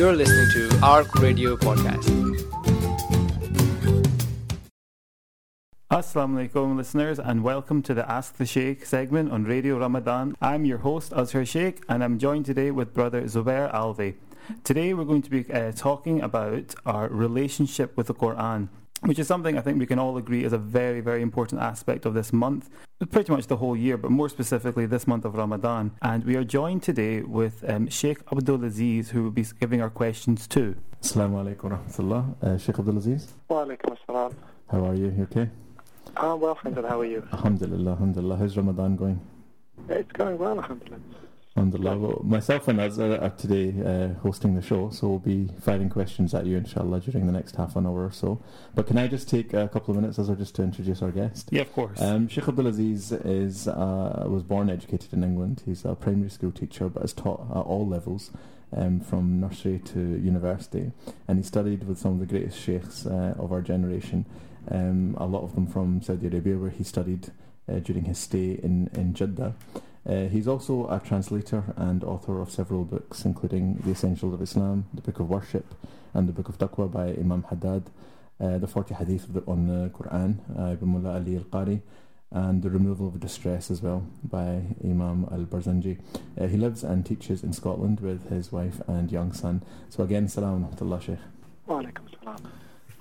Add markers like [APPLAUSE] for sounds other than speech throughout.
You're listening to ARC Radio Podcast. Assalamu alaikum listeners and welcome to the Ask the Sheikh segment on Radio Ramadan. I'm your host Azhar Sheikh and I'm joined today with brother Zubair Alvi. Today we're going to be uh, talking about our relationship with the Quran which is something I think we can all agree is a very, very important aspect of this month, pretty much the whole year, but more specifically this month of Ramadan. And we are joined today with um, Sheikh Abdul Aziz, who will be giving our questions too. Assalamu alaikum wa rahmatullah. Uh, Sheikh Abdul Aziz. Wa alaikum assalam. How are you? You okay? I'm well, friend, and how are you? Alhamdulillah, alhamdulillah. How's Ramadan going? It's going well, alhamdulillah. Alhamdulillah. level. myself and Azhar are today uh, hosting the show, so we'll be firing questions at you, inshallah, during the next half an hour or so. But can I just take a couple of minutes, Azhar, just to introduce our guest? Yeah, of course. Um, Sheikh Abdulaziz is, uh, was born educated in England. He's a primary school teacher, but has taught at all levels. Um, from nursery to university, and he studied with some of the greatest sheikhs uh, of our generation. Um, a lot of them from Saudi Arabia, where he studied uh, during his stay in in Jeddah. Uh, he's also a translator and author of several books, including The Essentials of Islam, The Book of Worship, and The Book of Taqwa by Imam Haddad, uh, The 40 Hadith the, on the Quran uh, by Mullah Ali al Qari, and The Removal of Distress as well by Imam al Barzanji. Uh, he lives and teaches in Scotland with his wife and young son. So, again, salam rahmatullah, Sheikh. Wa alaikum assalam.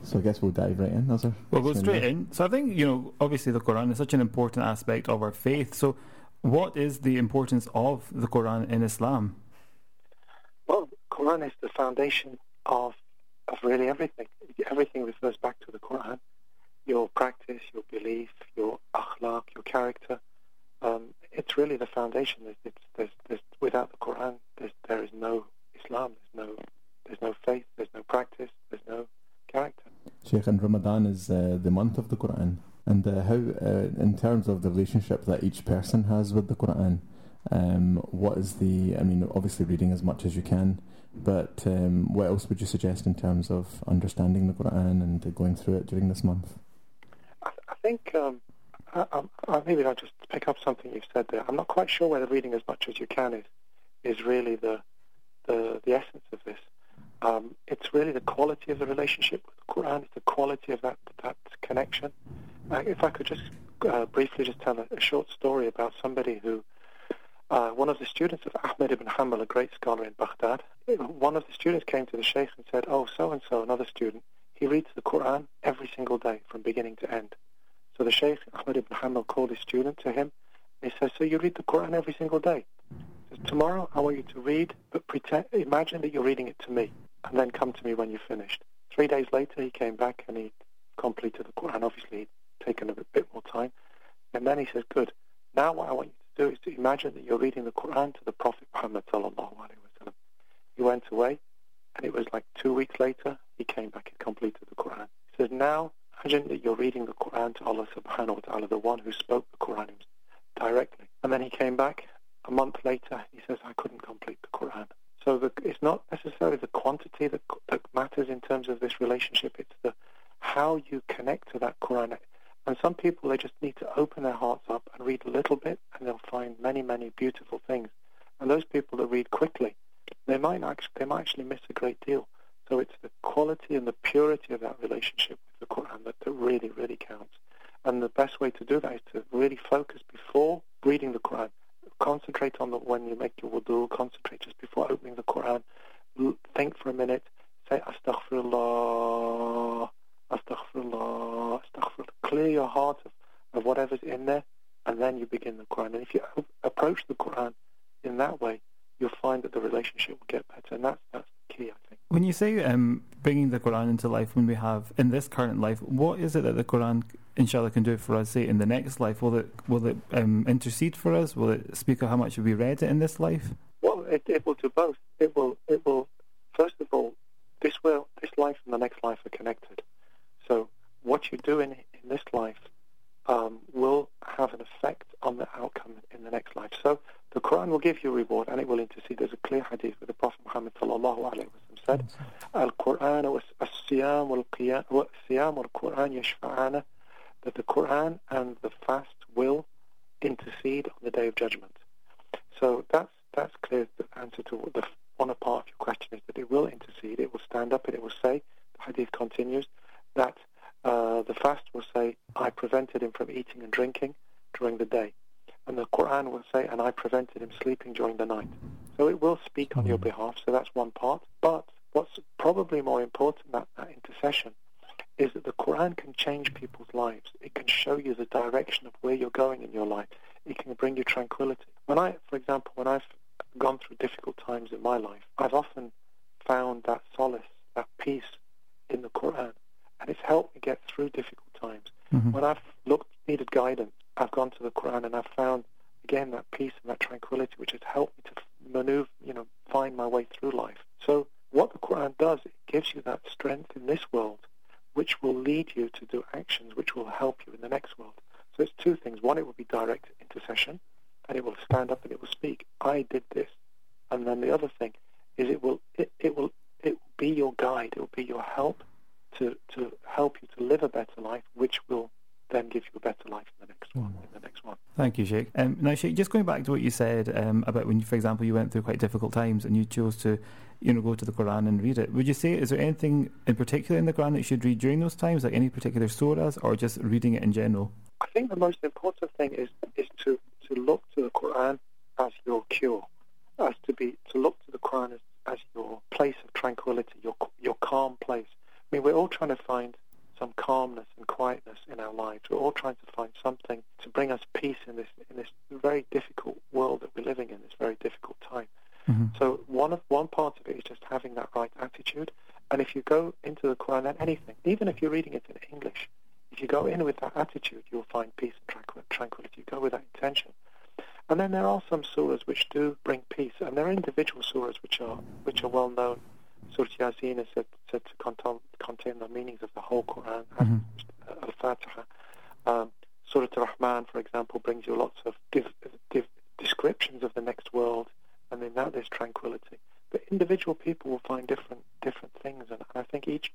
So I guess we'll dive right in, Azhar. We'll go straight in. So I think, you know, obviously the Quran is such an important aspect of our faith. So what is the importance of the Quran in Islam? Well, Quran is the foundation of of really everything. Everything refers back to the Quran. Your practice, your belief, your akhlaq, your character. Um, it's really the foundation. There's, it's, there's, there's, without the Quran, there's, there is no Islam. There's no there's no faith. There's no practice. There's no character. Sheikh, and Ramadan is uh, the month of the Quran. And uh, how, uh, in terms of the relationship that each person has with the Quran, um, what is the? I mean, obviously reading as much as you can, but um, what else would you suggest in terms of understanding the Quran and going through it during this month? I, I think um, I, I, maybe I'll just pick up something you've said there. I'm not quite sure whether reading as much as you can is is really the the, the essence of this. Um, it's really the quality of the relationship with the Quran. It's the quality of that that connection. If I could just uh, briefly just tell a, a, short story about somebody who, uh, one of the students of Ahmed ibn Hanbal, a great scholar in Baghdad, one of the students came to the sheikh and said, "Oh, so and so, another student, he reads the Quran every single day from beginning to end." So the sheikh Ahmed ibn Hanbal called his student to him. And he says, "So you read the Quran every single day?" "Tomorrow I want you to read, but pretend, imagine that you're reading it to me, and then come to me when you've finished." Three days later, he came back and he completed the Quran. Obviously, taken a bit more time. And then he says, good, now what I want you to do is to imagine that you're reading the Quran to the Prophet Muhammad. He went away, and it was like two weeks later, he came back and completed the Quran. He says, now imagine that you're reading the Quran to Allah subhanahu wa ta'ala, the one who spoke the Quran directly. And then he came back a month later, he says, I couldn't complete the Quran. So the, it's not necessarily the quantity that, that matters in terms of this relationship, it's the how you connect to that Quran. And some people, they just need to open their hearts up and read a little bit, and they'll find many, many beautiful things. And those people that read quickly, they might actually, they might actually miss a great deal. So it's the quality and the purity of that relationship with the Quran that, that really, really counts. And the best way to do that is to really focus before reading the Quran. Concentrate on the when you make your wudu. Concentrate just before opening the Quran. Think for a minute. Say Astaghfirullah, Astaghfirullah, Astaghfirullah. Clear your heart of, of whatever's in there, and then you begin the Quran. And if you approach the Quran in that way, you'll find that the relationship will get better. And that's, that's the key, I think. When you say um, bringing the Quran into life when we have, in this current life, what is it that the Quran, inshallah, can do for us, say, in the next life? Will it, will it um, intercede for us? Will it speak of how much we read it in this life? Well, it, it will do both. It will, it will, first of all, this will, this life and the next life are connected. You do in, in this life um, will have an effect on the outcome in the next life. So the Quran will give you reward and it will intercede. There's a clear hadith where the Prophet Muhammad sallallahu alaihi wasallam said, "Al-Quran wal-siyam wal-Quran yashfa'ana," that the Quran and the fast will intercede on the day of judgment. So that's that's clear the answer to the one part of your question is that it will intercede, it will stand up and it will say, the hadith continues, that uh, the fast will say, I prevented him from eating and drinking during the day. And the Quran will say, and I prevented him sleeping during the night. So it will speak on your Mhm. behalf, so that's one part. But what's probably more important than that intercession is that the Quran can change people's lives. It can show you the direction of where you're going in your life. It can bring you tranquility. When I, for example, when I've gone through difficult times in my life, I've often found that solace, that peace in the Quran. And it's helped me get through difficult times. Mhm. When I've looked, needed guidance, I've gone to the Quran and I've found, again, that peace and that tranquility, which has helped me to maneuver, you know, find my way through life. So what the Quran does, it gives you that strength in this world, which will lead you to do actions which will help you in the next world. So it's two things. One, it will be direct intercession, and it will stand up and it will speak. I did this, and then the other thing is it will it, it will it will be your guide. It will be your help to to help you to live a better life, which will then give you a better life in the next one. In the next one. Thank you, Sheikh. Um, now, Sheikh, just going back to what you said um, about when, you, for example, you went through quite difficult times and you chose to, you know, go to the Quran and read it. Would you say is there anything in particular in the Quran that you should read during those times, like any particular surahs, or just reading it in general? I think the most important thing is is to, to look to the Quran as your cure, as to be to look to the Quran as, as your place of tranquility, your your calm place. I mean, we're all trying to find some calmness and quietness in our lives. We're all trying to find something to bring us peace in this in this very difficult world that we're living in, this very difficult time. Mm-hmm. So one of one part of it is just having that right attitude. And if you go into the Quran and anything, even if you're reading it in English, if you go in with that attitude, you'll find peace and tranquil- tranquility. You go with that intention. And then there are some surahs which do bring peace, and there are individual surahs which are which are well known. Surah Yasin is said, said to contain, contain the meanings of the whole Quran, Mhm. uh, Al-Fatiha. Um, Surah Ar-Rahman, for example, brings you lots of div- div- descriptions of the next world, and in that there's tranquility. But individual people will find different different things, and I think each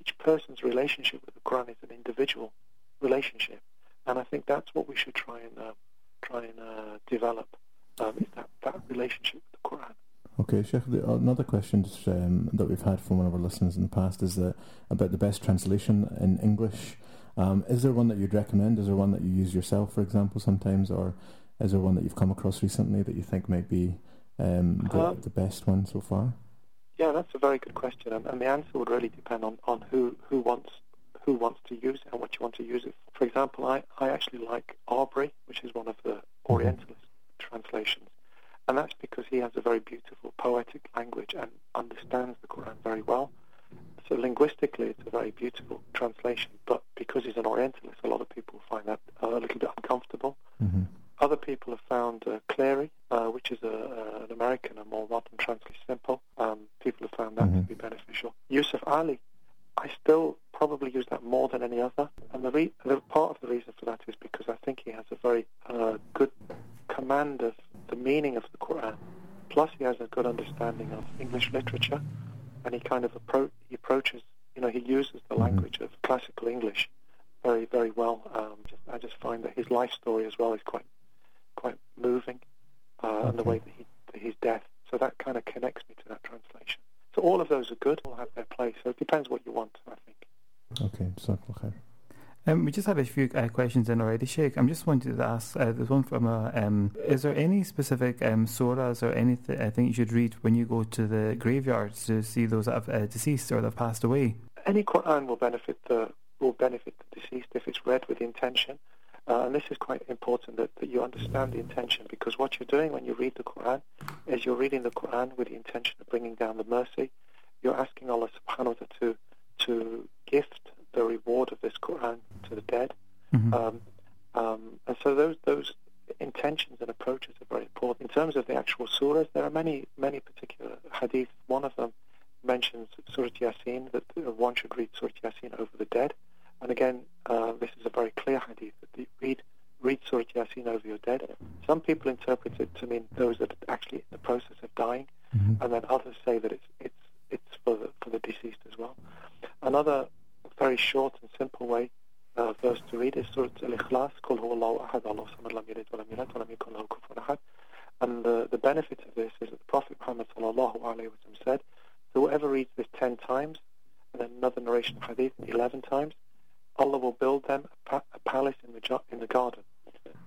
each person's relationship with the Quran is an individual relationship, and I think that's what we should try and uh, try and uh, develop um, is that, that relationship with the Quran. Okay, Sheikh, the, another question just, um, that we've had from one of our listeners in the past is that about the best translation in English. Um, is there one that you'd recommend? Is there one that you use yourself, for example, sometimes, or is there one that you've come across recently that you think might be um, the, Um, the best one so far? Yeah, that's a very good question, and, and the answer would really depend on, on who, who wants who wants to use it and what you want to use it. for. For example, I, I actually like Arberry, which is one of the Orientalist translations, and that's because he has a very beautiful poetic language and understands the Quran very well. So linguistically, it's a very beautiful translation, but because he's an Orientalist, a lot of people find that a little bit uncomfortable. hmm Other people have found uh, Cleary, uh, which is a, uh, an American, a more modern translation, simple. Um, people have found that to Mhm. be beneficial. Yusuf Ali, I still probably use that more than any other. And the, re- the part of the reason for that is because I think he has a very uh, good command of the meaning of the Quran. Plus, he has a good understanding of English literature, and he kind of appro- he approaches, you know, he uses the Mhm. language of classical English very, very well. Um, just, I just find that his life story as well is quite, quite moving, uh, and the way that he, that his death. So that kind of connects me to that translation. So all of those are good. All have their place. So it depends what you want, I think. Okay, Jazakallah khair. Um, we just had a few uh, questions in already, Sheikh. I'm just wanted to ask. Uh, there's one from a. Um, is there any specific um, surahs or anything I think you should read when you go to the graveyards to see those that have uh, deceased or that have passed away? Any Quran will benefit the will benefit the deceased if it's read with intention. Uh, and this is quite important that, that you understand the intention because what you're doing when you read the Quran is you're reading the Quran with the intention of bringing down the mercy. You're asking Allah subhanahu wa ta'ala to, to gift the reward of this Quran to the dead. Mhm. Um, um, and so those those intentions and approaches are very important. In terms of the actual surahs, there are many many particular hadith. One of them mentions Surah Yasin that uh, one should read Surah Yasin over the dead. And again, uh, this is a very clear hadith that you read read Surah Yasin over your dead. Some people interpret it to mean those that are actually in the process of dying, Mhm. and then others say that it's it's it's for the for the deceased as well. Another very short and simple way uh, verse to read is Surah Al-Ikhlas, Qul ahad, wa wa ahad. And the, the benefit of this is that the Prophet Muhammad sallallahu alaihi wasallam said, whoever reads this 10 times, and then another narration of hadith 11 times, Allah will build them a, pa- a palace in the, in the garden.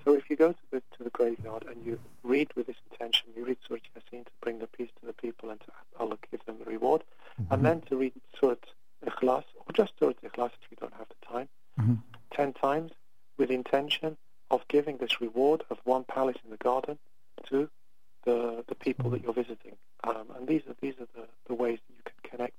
So if you go to the, to the graveyard and you read with this intention, you read Surah Yasin to bring the peace to the people and to Allah give them the reward, and then to read Surah Ikhlas, or just Surah Ikhlas if you don't have the time, Mhm. 10 times with the intention of giving this reward of one palace in the garden to the, the people that you're visiting. Um, and these are, these are the, the ways that you can connect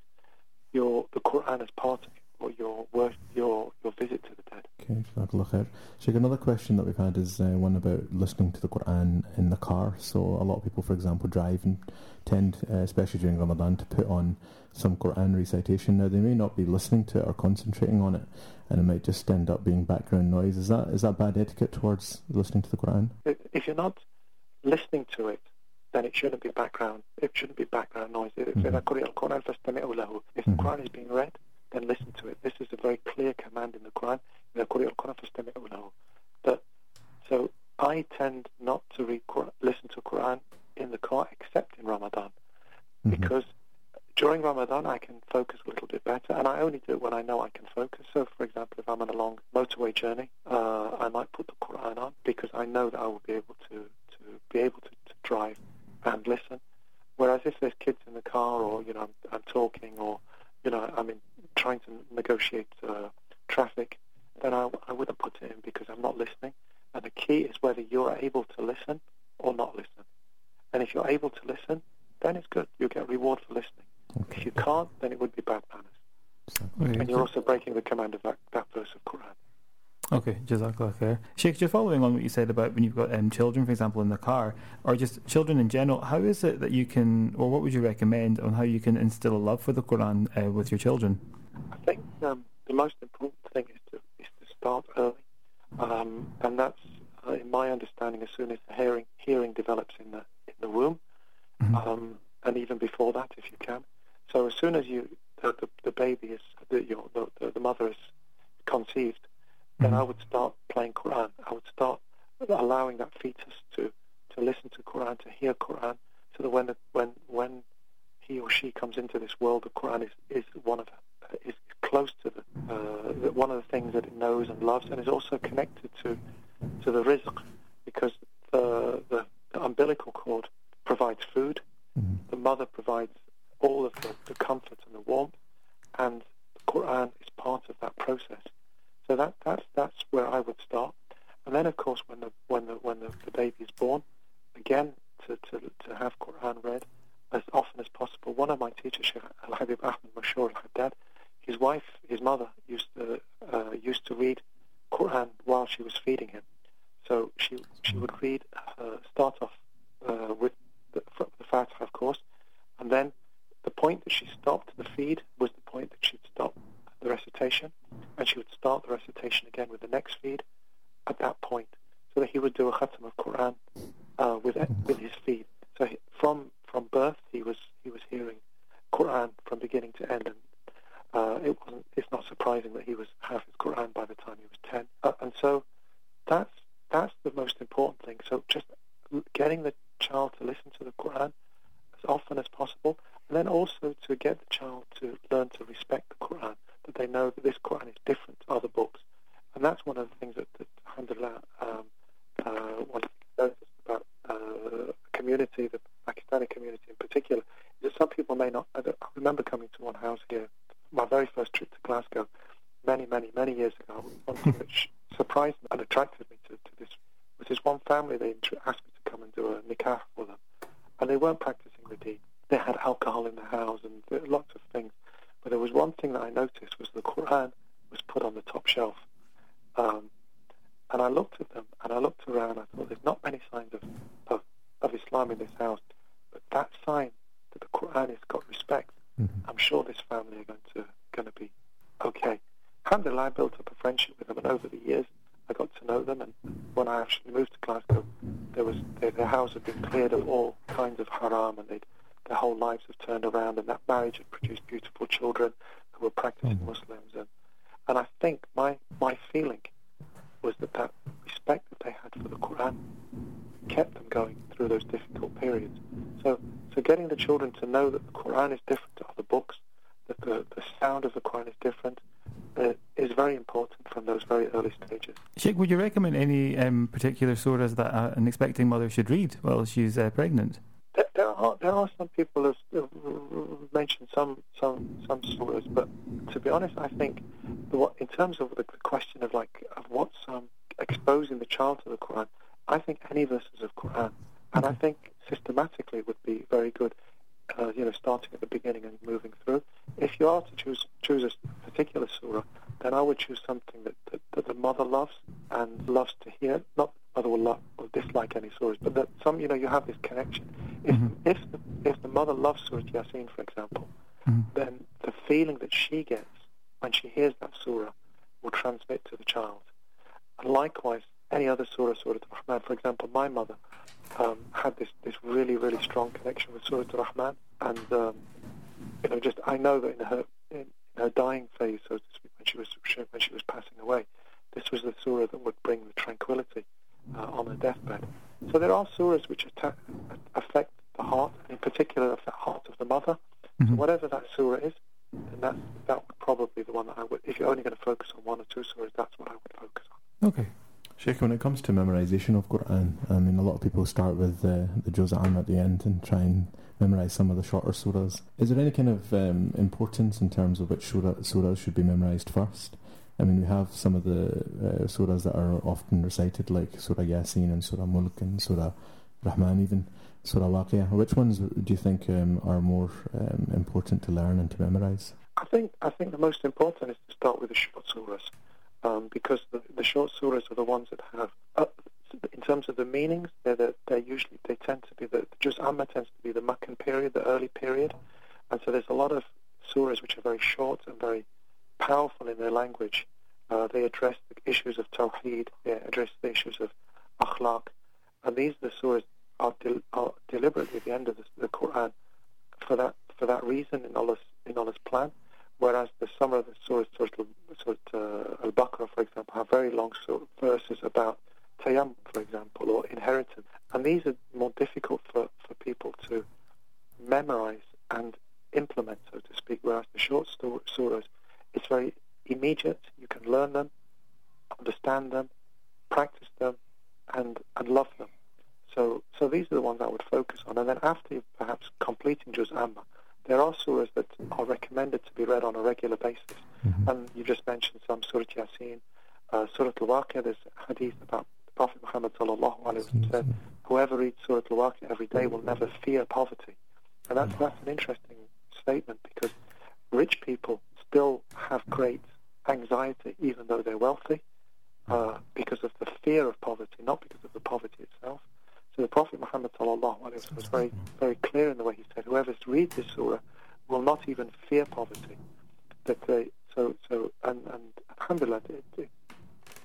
your, the Quran as part of or your your, your visit to the dead. Okay, khair. Sheikh, another question that we've had is uh, one about listening to the Quran in the car. So a lot of people, for example, drive and tend, uh, especially during Ramadan, to put on some Quran recitation. Now they may not be listening to it or concentrating on it, and it might just end up being background noise. Is that is that bad etiquette towards listening to the Quran? If you're not listening to it, then it shouldn't be background. It shouldn't be background noise. If Mhm. إذا قرئ القرآن فاستمعوا له. If the Mhm. Quran is being read, then listen to it. This is a very clear command in the Quran. إذا قرئ القرآن فاستمعوا له. But so I tend not to read Qur- listen to Quran in the car except in Ramadan Mhm. because during Ramadan I can focus a little bit better, and I only do it when I know I can focus. So, for example, if I'm on a long motorway journey, uh, I might put the Quran on because I know that I will be able to, to be able to, to drive and listen. Whereas if there's kids in the car, or you know, I'm, I'm talking, or you know, I'm in, trying to negotiate uh, traffic, then I, I wouldn't put it in because I'm not listening. And the key is whether you're able to listen or not listen. And if you're able to listen, then it's good. You get reward for listening. If you can't, then it would be bad manners. Okay. And you're also breaking the command of that, that verse of Quran. Okay, Jazakallah khair. Sheikh, just following on what you said about when you've got um, children, for example, in the car, or just children in general, how is it that you can, or what would you recommend on how you can instill a love for the Quran uh, with your children? I think um, the most important thing is to is to start early, um, and that's, uh, in my understanding, as soon as the hearing hearing develops in the in the womb, Mhm. um, and even before that, if you can. So as soon as you the, the, the baby is the, your, the, the the mother is conceived, then Mhm. I would start playing Quran. I would start allowing that fetus to, to listen to Quran, to hear Quran, so that when the, when when he or she comes into this world, the Quran is, is one of is close to the, uh, one of the things that it knows and loves, and is also connected to to the rizq, because the the, the umbilical cord provides food, Mhm. the mother provides all of the, the comfort and the warmth, and the Quran is part of that process. So that that's that's where I would start, and then of course when the when the when the, the baby is born, again to, to to have Quran read as often as possible. One of my teachers, Sheikh Al Habib Ahmed Mashur Al Haddad, his wife, his mother used to uh, used to read Quran while she was feeding him. So she she would read uh, start off uh, with the, the Fatiha, of course, and then the point that she stopped the feed was the point that she'd stop the recitation, and she would start the recitation again with the next feed at that point, so that he would do a khatam of Quran uh, with with his feet. So he, from from birth, he was he was hearing Quran from beginning to end, and uh, it wasn't. It's not surprising that he was hafiz Quran by the time he was ten. Uh, and so that's that's the most important thing. So just getting the child to listen to the Quran as often as possible, and then also to get the child to learn to respect the Quran, that they know that this Quran is different to other books, and that's one of the things that, that alhamdulillah, um, uh, one thing I noticed about uh, the community, the Pakistani community in particular, is that some people may not. I, don't- I remember coming to one house here, my very first trip to Glasgow, many, many, many years ago. One thing that sh- surprised and attracted me to, to this was this one family. They intr- asked me to come and do a nikah for them, and they weren't practicing the deen. They had alcohol in the house and there were lots of things. But there was one thing that I noticed was the Quran was put on the top shelf. Um, and I looked at them and I looked around. I thought, there's not many signs of, of, of Islam in this house, but that sign that the Quran has got respect. Mhm. I'm sure this family are going to going to be okay. A friendship with them, and over the years, I got to know them. And when I actually moved to Glasgow, there was their, their house had been cleared of all kinds of haram, and they'd, their whole lives have turned around. And that marriage had produced beautiful children who were practicing Mhm. Muslims. And and I think my my feeling was that that respect that they had for the Quran kept them going through those difficult periods. So, so getting the children to know that the Quran is different to other books, that the, the sound of the Quran is different, uh, is very important from those very early stages. Sheikh, would you recommend any um, particular surahs that uh, an expecting mother should read while she's uh, pregnant? There, there are there are some people who have mentioned some some some surahs, but to be honest, I think the, what, in terms of the, the question of like of what's um, exposing the child to the Quran, I think any verses of Quran, and I think systematically would be very good. Uh, you know, starting at the beginning and moving through. If you are to choose choose a particular surah, then I would choose something that, that, that the mother loves and loves to hear. Not that the mother will, love, will dislike any surahs, but that some, you know, you have this connection. If Mhm. if the, if the mother loves Surah Yasin, for example, Mhm. then the feeling that she gets when she hears that surah will transmit to the child. And likewise, any other surah, Surah Al-Rahman, for example, my mother um, had this, this really, really strong connection with Surah Al-Rahman, and um, you know, just I know that in her in her dying phase, so to speak, when she was when she was passing away, this was the surah that would bring the tranquility uh, on her deathbed. So there are surahs which atta- affect the heart, in particular the heart of the mother. So Mhm. whatever that surah is, and that that would probably the one that I would. If you're only going to focus on one or two surahs, that's what I would focus on. Okay. Sheikh, when it comes to memorization of Quran, I mean, a lot of people start with uh, the Juz Amma at the end and try and memorize some of the shorter surahs. Is there any kind of um, importance in terms of which surah, surahs should be memorized first? I mean, we have some of the uh, surahs that are often recited, like Surah Yasin and Surah Mulk and Surah Rahman, even Surah Waqiyah. Which ones do you think um, are more um, important to learn and to memorize? I think I think the most important is to start with the short surahs, um, because the, the short surahs are the ones that have, uh, in terms of the meanings, they're the, they're usually they tend to be the, Juz Amma tends to be the Meccan period, the early period, and so there's a lot of surahs which are very short and very powerful in their language. Uh, they address the issues of Tawheed, they address the issues of Akhlaq, and these the surahs are, del- are deliberately at the end of the, the Quran for that for that reason in Allah's in Allah's plan. Whereas the some of the surahs, Surah Surah, uh, Al-Baqarah, for example, have very long verses about tayammum, for example, or inheritance, and these are more difficult for, for people to memorize and implement, so to speak. Whereas the short sto- surahs, it's very immediate. You can learn them, understand them, practice them, and and love them. So, so these are the ones I would focus on. And then after perhaps completing Juz Amma, there are surahs that are recommended to be read on a regular basis. Mhm. And you just mentioned some Surah Yasin, uh, Surah Al-Waqiyah, there's hadith about the Prophet Muhammad sallallahu said, whoever reads Surah Al-Waqiyah every day will never fear poverty. And that's, that's an interesting statement because rich people still have great anxiety even though they're wealthy uh, because of the fear of poverty, not because of the poverty itself. So the Prophet Muhammad sallallahu was very, very clear in the way he said, whoever reads this surah will not even fear poverty. That they, so, so, and, and alhamdulillah, it, it,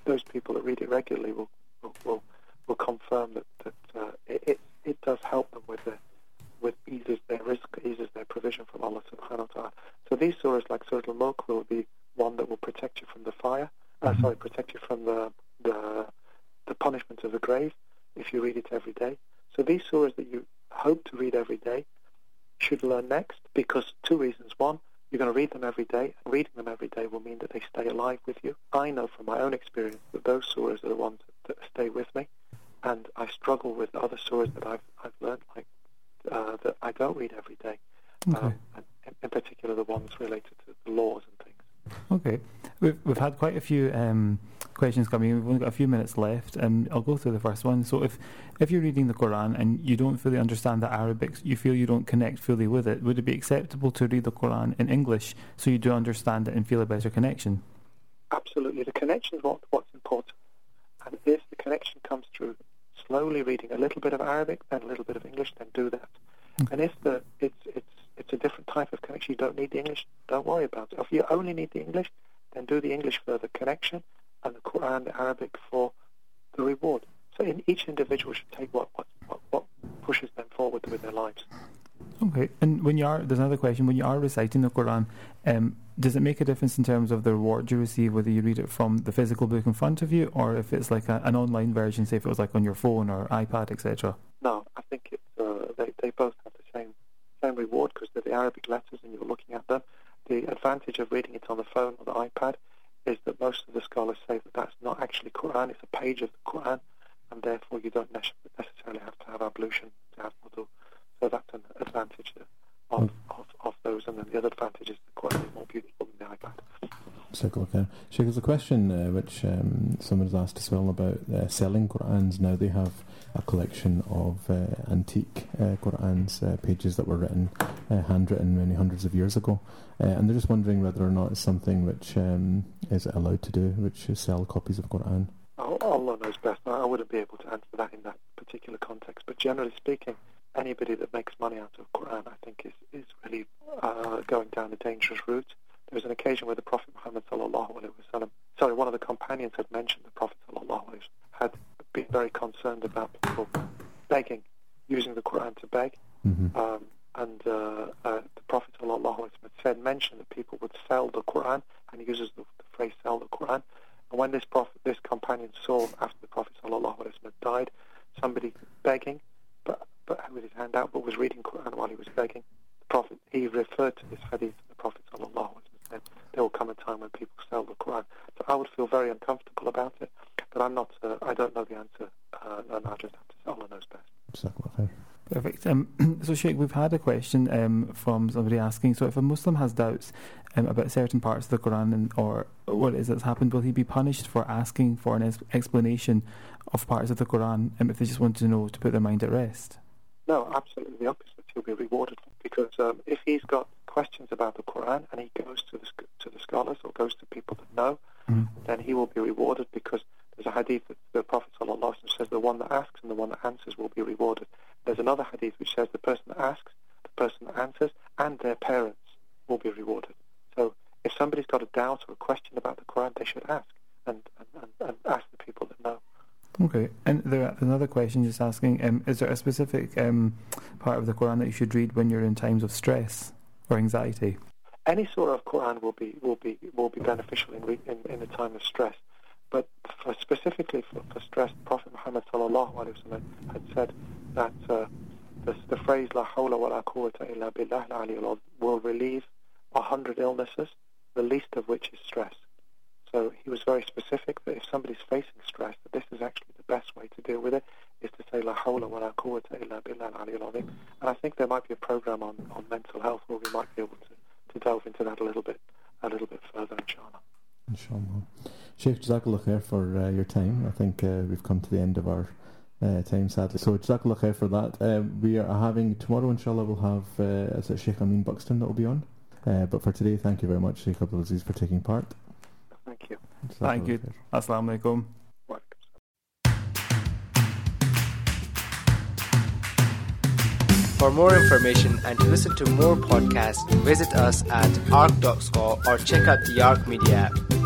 those people that read it regularly will, will, will, will confirm that, that uh, it, it, it does help them with the, with eases their rizq, eases their provision from Allah subhanahu wa ta'ala. So these surahs like Surah Al-Mulk will be one that will protect you from the fire, uh, Mhm. sorry, protect you from the, the, the punishment of the grave if you read it every day. So these surahs that you hope to read every day should learn next because two reasons. One, you're going to read them every day, and reading them every day will mean that they stay alive with you. I know from my own experience that those surahs are the ones that stay with me, and I struggle with other stories that I've, I've learned, like uh, that I don't read every day, Okay. um, and in, in particular the ones related to the laws and things. Okay, we've we've had quite a few um, questions coming. in. We've only got a few minutes left, and I'll go through the first one. So, if if you're reading the Quran and you don't fully understand the Arabic, you feel you don't connect fully with it, would it be acceptable to read the Quran in English so you do understand it and feel a better connection? Absolutely, the connection is what, what's important. And if the connection comes through slowly reading a little bit of Arabic, then a little bit of English, then do that. Okay. And if the it's it's it's a different type of connection, you don't need the English, don't worry about it. If you only need the English, then do the English for the connection and the Quran, the Arabic for the reward. So in, each individual should take what, what, what pushes them forward with their lives. Okay, and when you are, there's another question. When you are reciting the Quran, um, does it make a difference in terms of the reward you receive whether you read it from the physical book in front of you or if it's like a, an online version, say if it was like on your phone or iPad, etc.? No, I think it's, uh, they, they both have the same same reward because they're the Arabic letters and you're looking at them. The advantage of reading it on the phone or the iPad is that most of the scholars say that that's not actually Quran, it's a page of the Quran, and therefore you don't necessarily have to have ablution to have wudu. So that's an advantage of, of, of those, and then the other advantage is the Quran is more beautiful than the iPad. Circle okay. Sheikh, there's a question uh, which um, someone has asked as well about uh, selling Qurans. Now they have a collection of uh, antique uh, Qurans, uh, pages that were written, uh, handwritten many hundreds of years ago, and they're just wondering whether or not it's something which um, is allowed to do, which is sell copies of Quran. Allah knows best. I wouldn't be able to answer that in that particular context, but generally speaking, anybody that makes money out of Quran, I think, is is really going down a dangerous route. There was an occasion where the Prophet Muhammad sallallahu alaihi wasallam, sorry, one of the companions had mentioned the Prophet sallallahu alaihi had been very concerned about people begging, using the Quran to beg. Mm-hmm. Um, and uh, uh, the Prophet sallallahu alaihi wasallam said, mentioned that people would sell the Quran, and he uses the, the phrase "sell the Quran." And when this prophet, this companion saw after the Prophet sallallahu alaihi wasallam died, somebody begging, but but with his hand out, but was reading Quran while he was begging. The Prophet he referred to this hadith. of The Prophet sallallahu alaihi wasallam then there will come a time when people sell the Quran. So I would feel very uncomfortable about it, but I'm not. Uh, I don't know the answer, uh, and I just have to. Allah knows best. Perfect. Um, [CLEARS THROAT] so, Sheikh, we've had a question um, from somebody asking. So, if a Muslim has doubts um, about certain parts of the Quran and, or what it is that's happened, will he be punished for asking for an explanation of parts of the Quran um, if they just want to know to put their mind at rest? No, absolutely the opposite. He'll be rewarded because um, if he's got questions about the Quran and he goes to the, to the scholars or goes to people that know, mm. then he will be rewarded because there's a hadith that the Prophet ﷺ says the one that asks and the one that answers will be rewarded. There's another hadith which says the person that asks, the person that answers, and their parents will be rewarded. So if somebody's got a doubt or a question about the Quran, they should ask and, and, and, and ask the people that know. Okay, and there another question just asking: um, Is there a specific um, part of the Quran that you should read when you're in times of stress or anxiety? Any sort of Quran will be will be will be beneficial in in, in a time of stress, but for specifically for, for stress, Prophet Muhammad sallallahu alaihi wasallam had said that uh, the, the phrase "La hawla wa la quwwata illa billah" will relieve a hundred illnesses, the least of which is stress. So he was very specific that if somebody's facing stress, that this is actually the best way to deal with it, is to say La hawla wa la quwwata illa And I think there might be a program on, on mental health where we might be able to, to delve into that a little bit a little bit further, inshallah. Inshallah. Sheikh Jazakallah khair for uh, your time. I think uh, we've come to the end of our uh, time, sadly. So Jazakallah khair for that. Uh, we are having, tomorrow inshallah we'll have, uh, Sheikh Amin Buxton that will be on? Uh, but for today, thank you very much, Sheikh Abdulaziz, for taking part. Thank you. Thank you. Assalamu alaikum. For more information and to listen to more podcasts, visit us at arc.score or check out the Arc Media app.